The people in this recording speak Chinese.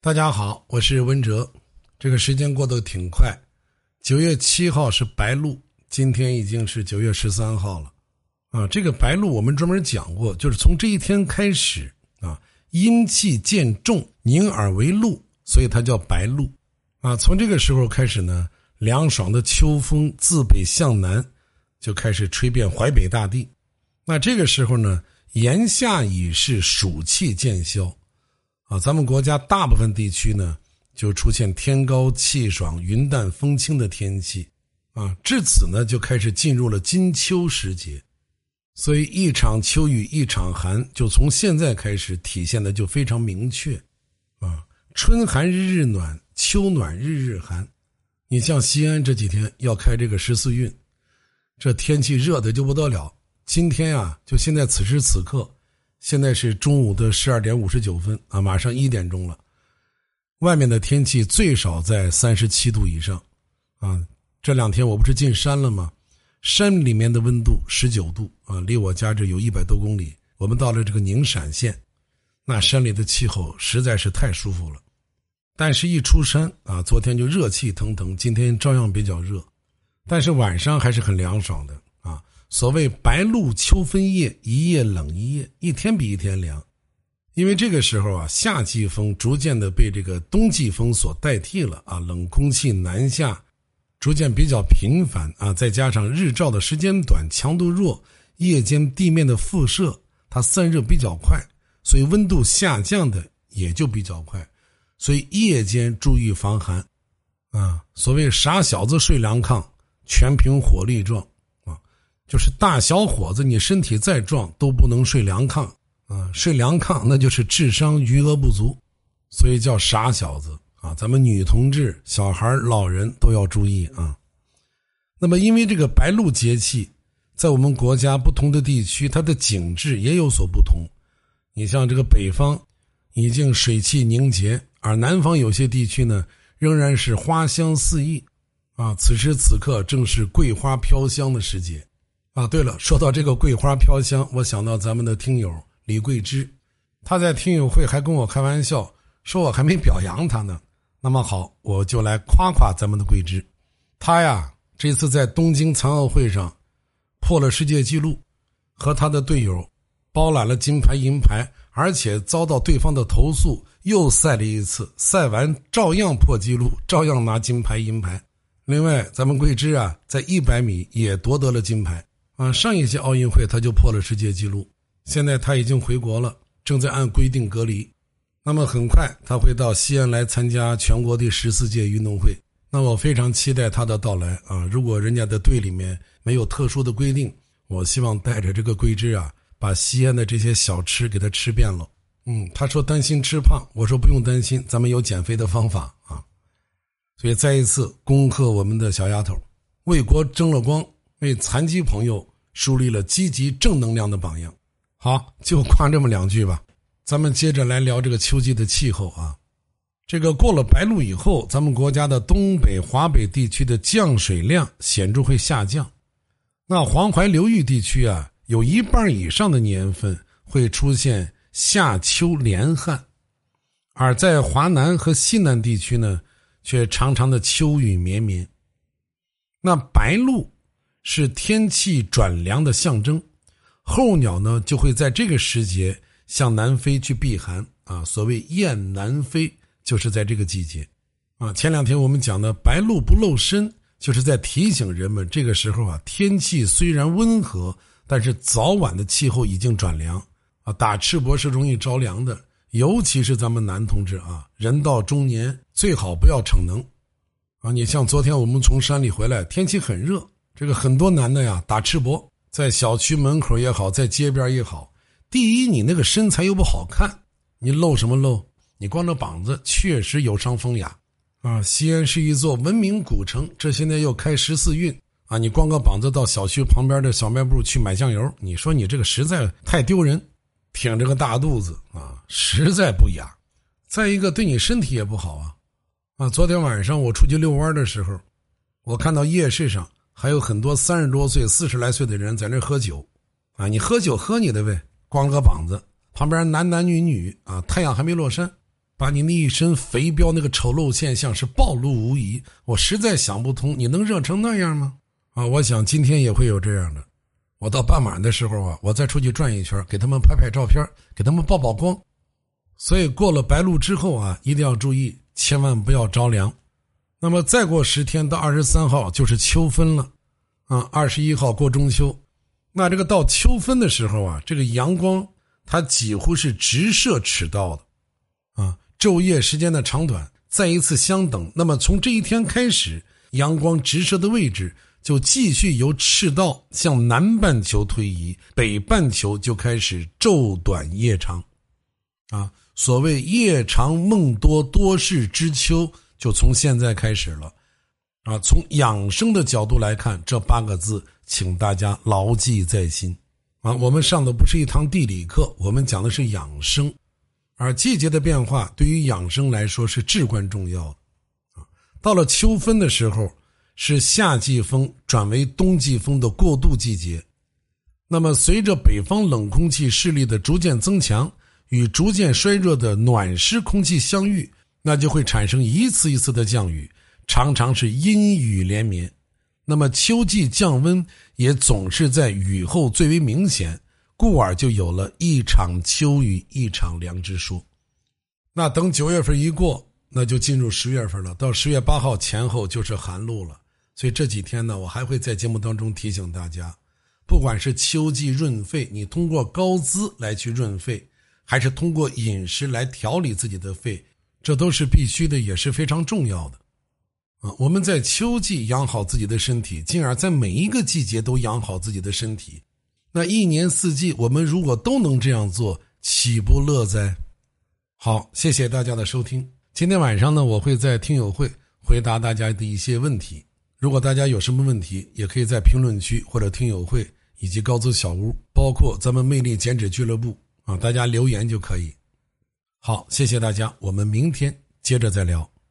大家好，我是温哲。这个时间过得挺快，九月七号是白露，今天已经是九月十三号了。啊，这个白露我们专门讲过，就是从这一天开始啊，阴气渐重，凝而为露，所以它叫白露。啊，从这个时候开始呢，凉爽的秋风自北向南就开始吹遍淮北大地。那这个时候呢，炎夏已是暑气渐消。啊，咱们国家大部分地区呢，就出现天高气爽、云淡风轻的天气，啊，至此呢，就开始进入了金秋时节，所以一场秋雨一场寒，就从现在开始体现的就非常明确，啊，春寒日日暖，秋暖日日寒。你像西安这几天要开这个十四运，这天气热的就不得了。今天啊，就现在此时此刻。现在是中午的十二点五十九分啊，马上一点钟了。外面的天气最少在三十七度以上，啊，这两天我不是进山了吗？山里面的温度十九度啊，离我家这有一百多公里。我们到了这个宁陕县，那山里的气候实在是太舒服了。但是，一出山啊，昨天就热气腾腾，今天照样比较热，但是晚上还是很凉爽的。所谓白露秋分夜，一夜冷一夜，一天比一天凉。因为这个时候啊，夏季风逐渐的被这个冬季风所代替了啊，冷空气南下，逐渐比较频繁啊，再加上日照的时间短，强度弱，夜间地面的辐射它散热比较快，所以温度下降的也就比较快，所以夜间注意防寒啊。所谓傻小子睡凉炕，全凭火力壮。就是大小伙子，你身体再壮都不能睡凉炕啊！睡凉炕那就是智商余额不足，所以叫傻小子啊！咱们女同志、小孩、老人都要注意啊。那么，因为这个白露节气，在我们国家不同的地区，它的景致也有所不同。你像这个北方，已经水汽凝结，而南方有些地区呢，仍然是花香四溢啊！此时此刻正是桂花飘香的时节。啊，对了，说到这个桂花飘香，我想到咱们的听友李桂枝，他在听友会还跟我开玩笑，说我还没表扬他呢。那么好，我就来夸夸咱们的桂枝，他呀这次在东京残奥会上破了世界纪录，和他的队友包揽了金牌银牌，而且遭到对方的投诉，又赛了一次，赛完照样破纪录，照样拿金牌银牌。另外，咱们桂枝啊，在一百米也夺得了金牌。啊，上一届奥运会他就破了世界纪录，现在他已经回国了，正在按规定隔离。那么很快他会到西安来参加全国第十四届运动会。那我非常期待他的到来啊！如果人家的队里面没有特殊的规定，我希望带着这个桂枝啊，把西安的这些小吃给他吃遍了。嗯，他说担心吃胖，我说不用担心，咱们有减肥的方法啊。所以再一次恭贺我们的小丫头，为国争了光。为残疾朋友树立了积极正能量的榜样。好，就夸这么两句吧。咱们接着来聊这个秋季的气候啊。这个过了白露以后，咱们国家的东北、华北地区的降水量显著会下降。那黄淮流域地区啊，有一半以上的年份会出现夏秋连旱，而在华南和西南地区呢，却常常的秋雨绵绵。那白露。是天气转凉的象征，候鸟呢就会在这个时节向南飞去避寒啊。所谓雁南飞，就是在这个季节，啊。前两天我们讲的白露不露身，就是在提醒人们，这个时候啊，天气虽然温和，但是早晚的气候已经转凉啊。打赤膊是容易着凉的，尤其是咱们男同志啊，人到中年最好不要逞能啊。你像昨天我们从山里回来，天气很热。这个很多男的呀，打赤膊，在小区门口也好，在街边也好。第一，你那个身材又不好看，你露什么露？你光着膀子确实有伤风雅啊！西安是一座文明古城，这现在又开十四运啊！你光个膀子到小区旁边的小卖部去买酱油，你说你这个实在太丢人，挺着个大肚子啊，实在不雅。再一个，对你身体也不好啊！啊，昨天晚上我出去遛弯的时候，我看到夜市上。还有很多三十多岁、四十来岁的人在那喝酒，啊，你喝酒喝你的呗，光个膀子，旁边男男女女啊，太阳还没落山，把你那一身肥膘那个丑陋现象是暴露无遗。我实在想不通，你能热成那样吗？啊，我想今天也会有这样的。我到半晚的时候啊，我再出去转一圈，给他们拍拍照片，给他们曝曝光。所以过了白露之后啊，一定要注意，千万不要着凉。那么再过十天到二十三号就是秋分了，啊，二十一号过中秋。那这个到秋分的时候啊，这个阳光它几乎是直射赤道的，啊，昼夜时间的长短再一次相等。那么从这一天开始，阳光直射的位置就继续由赤道向南半球推移，北半球就开始昼短夜长，啊，所谓夜长梦多，多事之秋就从现在开始了。啊，从养生的角度来看，这八个字，请大家牢记在心。啊，我们上的不是一堂地理课，我们讲的是养生，而季节的变化对于养生来说是至关重要的。啊，到了秋分的时候，是夏季风转为冬季风的过渡季节。那么，随着北方冷空气势力的逐渐增强，与逐渐衰弱的暖湿空气相遇，那就会产生一次一次的降雨。常常是阴雨连绵，那么秋季降温也总是在雨后最为明显，故而就有了一场秋雨一场凉之说。那等九月份一过，那就进入十月份了。到十月八号前后就是寒露了。所以这几天呢，我还会在节目当中提醒大家，不管是秋季润肺，你通过高滋来去润肺，还是通过饮食来调理自己的肺，这都是必须的，也是非常重要的。啊，我们在秋季养好自己的身体，进而在每一个季节都养好自己的身体。那一年四季，我们如果都能这样做，岂不乐哉？好，谢谢大家的收听。今天晚上呢，我会在听友会回答大家的一些问题。如果大家有什么问题，也可以在评论区或者听友会以及高资小屋，包括咱们魅力减脂俱乐部啊，大家留言就可以。好，谢谢大家，我们明天接着再聊。